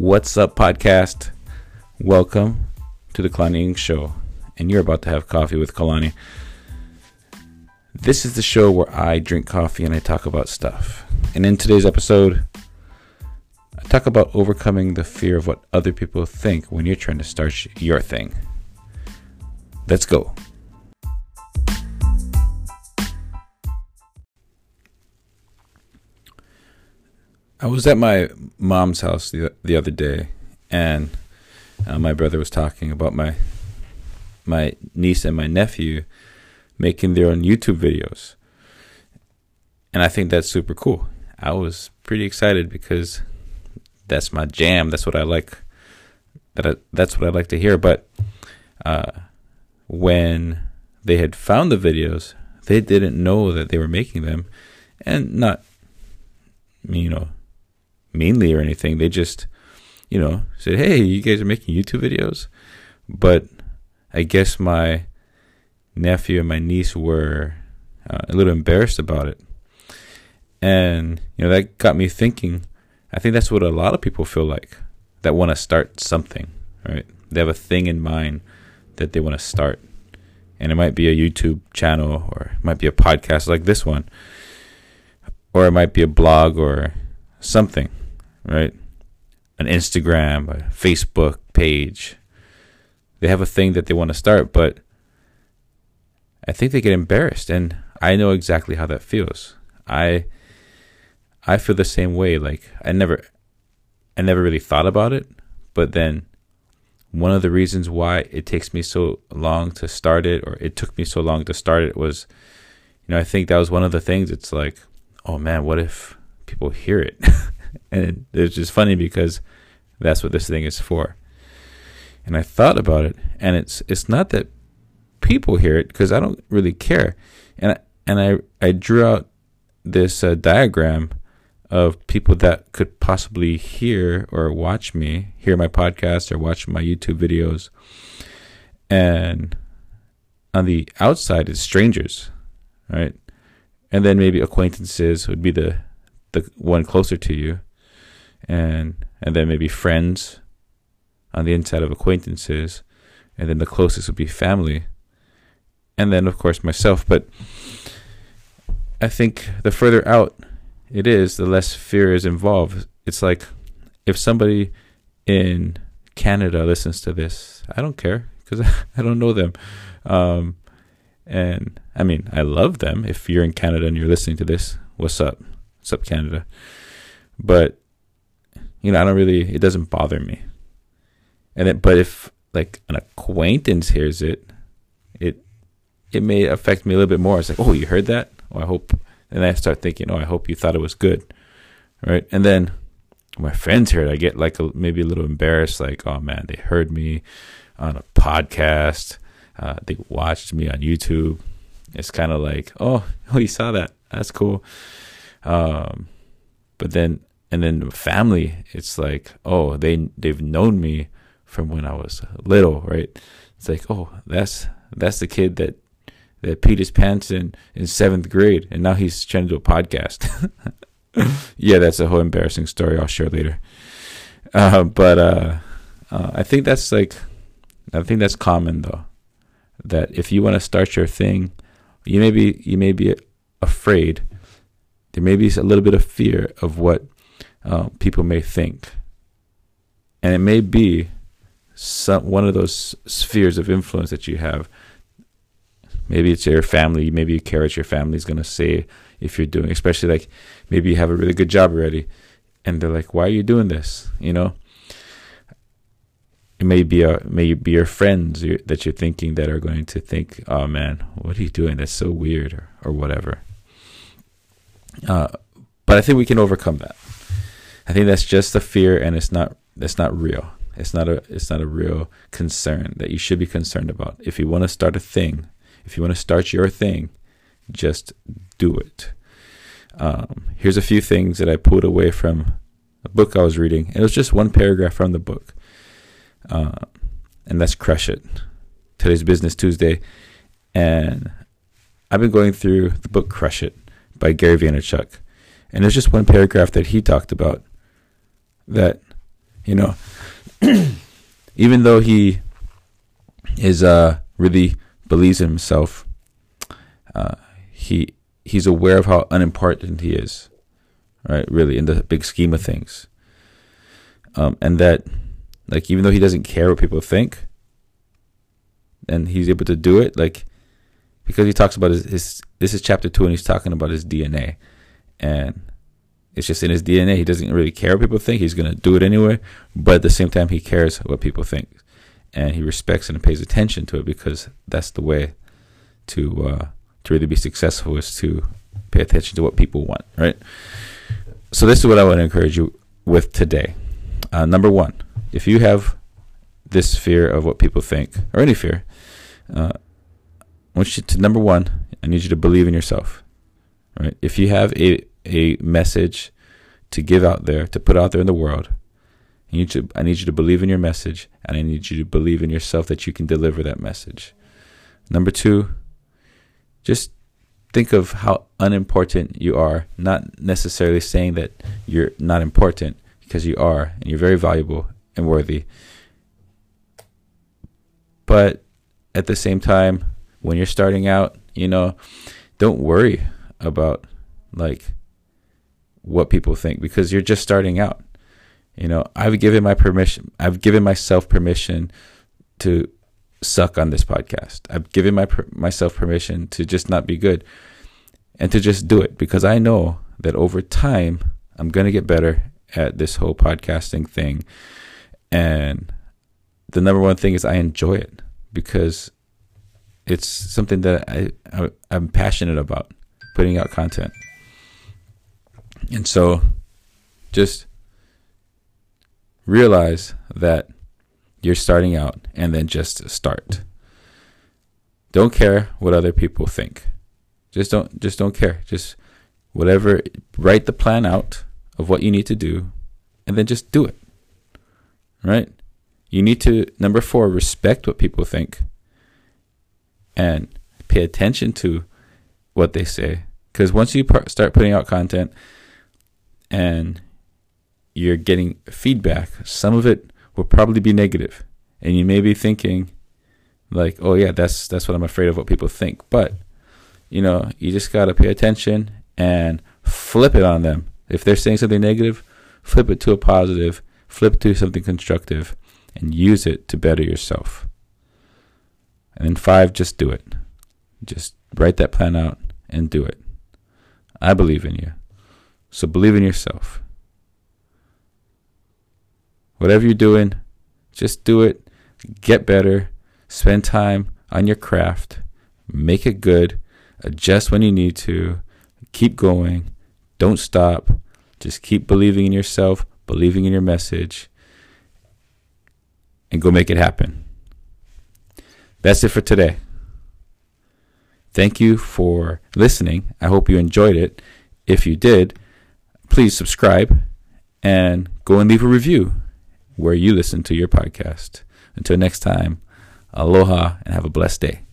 What's up, podcast? Welcome to the Kalani Inc. Show, and you're about to have coffee with Kalani. This is the show where I drink coffee and I talk about stuff. And in today's episode, I talk about overcoming the fear of what other people think when you're trying to start your thing. Let's go. I was at my mom's house the the other day, and uh, my brother was talking about my my niece and my nephew making their own YouTube videos, and I think that's super cool. I was pretty excited because that's my jam. That's what I like. That I, that's what I like to hear. But uh, when they had found the videos, they didn't know that they were making them, and not you know meanly or anything. They just, you know, said, "Hey, you guys are making YouTube videos," but I guess my nephew and my niece were uh, a little embarrassed about it, and you know that got me thinking. I think that's what a lot of people feel like that want to start something, right? They have a thing in mind that they want to start, and it might be a YouTube channel or it might be a podcast like this one, or it might be a blog or something right? An Instagram, a Facebook page. They have a thing that they want to start, but I think they get embarrassed and I know exactly how that feels. I I feel the same way like I never I never really thought about it, but then one of the reasons why it takes me so long to start it or it took me so long to start it was you know, I think that was one of the things it's like, oh man, what if people hear it? and it's just funny because that's what this thing is for. And I thought about it, and it's it's not that people hear it because I don't really care, and I, and I I drew out this uh, diagram of people that could possibly hear or watch me, hear my podcast or watch my YouTube videos, and on the outside is strangers, right? And then maybe acquaintances would be the the one closer to you, and and then maybe friends on the inside of acquaintances, and then the closest would be family, and then of course myself. But I think the further out it is, the less fear is involved. It's like if somebody in Canada listens to this, I don't care because I don't know them. Um, and I mean, I love them. If you're in Canada and you're listening to this, what's up? Up, Canada? But you know, I don't really. It doesn't bother me. And it, but if like an acquaintance hears it, it it may affect me a little bit more. It's like, oh, you heard that? Oh, I hope. And I start thinking, oh, I hope you thought it was good, right? And then my friends hear it, I get like a, maybe a little embarrassed, like, oh man, they heard me on a podcast. Uh, they watched me on YouTube. It's kind of like, oh, oh, you saw that? That's cool. Um, but then and then family it's like oh they they've known me from when i was little right? It's like oh that's that's the kid that that peed his pants in in seventh grade and now he's trying to do a podcast. Yeah that's a whole embarrassing story i'll share later. Uh, but uh, uh, i think that's like i think that's common though that if you want to start your thing you may be you may be afraid there may be a little bit of fear of what uh, people may think. And it may be some, one of those spheres of influence that you have. Maybe it's your family. Maybe you care what your family's going to say if you're doing, especially like maybe you have a really good job already. And they're like, why are you doing this? You know? It may be a, may be your friends that you're thinking that are going to think, oh man, what are you doing? That's so weird or, or whatever. Uh, but I think we can overcome that. I think that's just a fear, and it's not it's not real. It's not a it's not a real concern that you should be concerned about. If you want to start a thing, if you want to start your thing, just do it. Um, here's a few things that I pulled away from a book I was reading. It was just one paragraph from the book, uh, and that's crush it. Today's Business Tuesday, and I've been going through the book Crush It by Gary Vaynerchuk, and there's just one paragraph that he talked about that You know, even though he is uh really believes in himself, uh, he he's aware of how unimportant he is, right? Really, in the big scheme of things, um, and that like even though he doesn't care what people think, and he's able to do it, like because he talks about his, his this is chapter two, and he's talking about his DNA, and it's just in his DNA. He doesn't really care what people think. He's gonna do it anyway, but at the same time, he cares what people think, and he respects and pays attention to it because that's the way to uh, to really be successful is to pay attention to what people want, right? So this is what I want to encourage you with today. Uh, number one, if you have this fear of what people think or any fear, uh, I want you to number one, I need you to believe in yourself. Right? If you have a a message to give out there, to put out there in the world, I need, to, I need you to believe in your message and I need you to believe in yourself that you can deliver that message. Number two, just think of how unimportant you are, not necessarily saying that you're not important because you are and you're very valuable and worthy. But at the same time, when you're starting out, you know, don't worry about like what people think because you're just starting out. You know, I've given my permission, I've given myself permission to suck on this podcast. I've given my myself permission to just not be good and to just do it because I know that over time I'm going to get better at this whole podcasting thing. And the number one thing is I enjoy it because it's something that I, I I'm passionate about putting out content. And so just realize that you're starting out and then just start. Don't care what other people think. Just don't just don't care. Just whatever write the plan out of what you need to do and then just do it. Right? You need to number 4 respect what people think and pay attention to what they say cuz once you start putting out content and you're getting feedback, some of it will probably be negative, and you may be thinking, like, "Oh yeah, that's that's what I'm afraid of what people think." But you know, you just gotta pay attention and flip it on them. If they're saying something negative, flip it to a positive, flip to something constructive, and use it to better yourself. And then five, just do it. Just write that plan out and do it. I believe in you. So believe in yourself. Whatever you're doing, just do it. Get better. Spend time on your craft. Make it good. Adjust when you need to. Keep going. Don't stop. Just keep believing in yourself, believing in your message, and go make it happen. That's it for today. Thank you for listening. I hope you enjoyed it. If you did, please subscribe and go and leave a review where you listen to your podcast. Until next time, aloha and have a blessed day.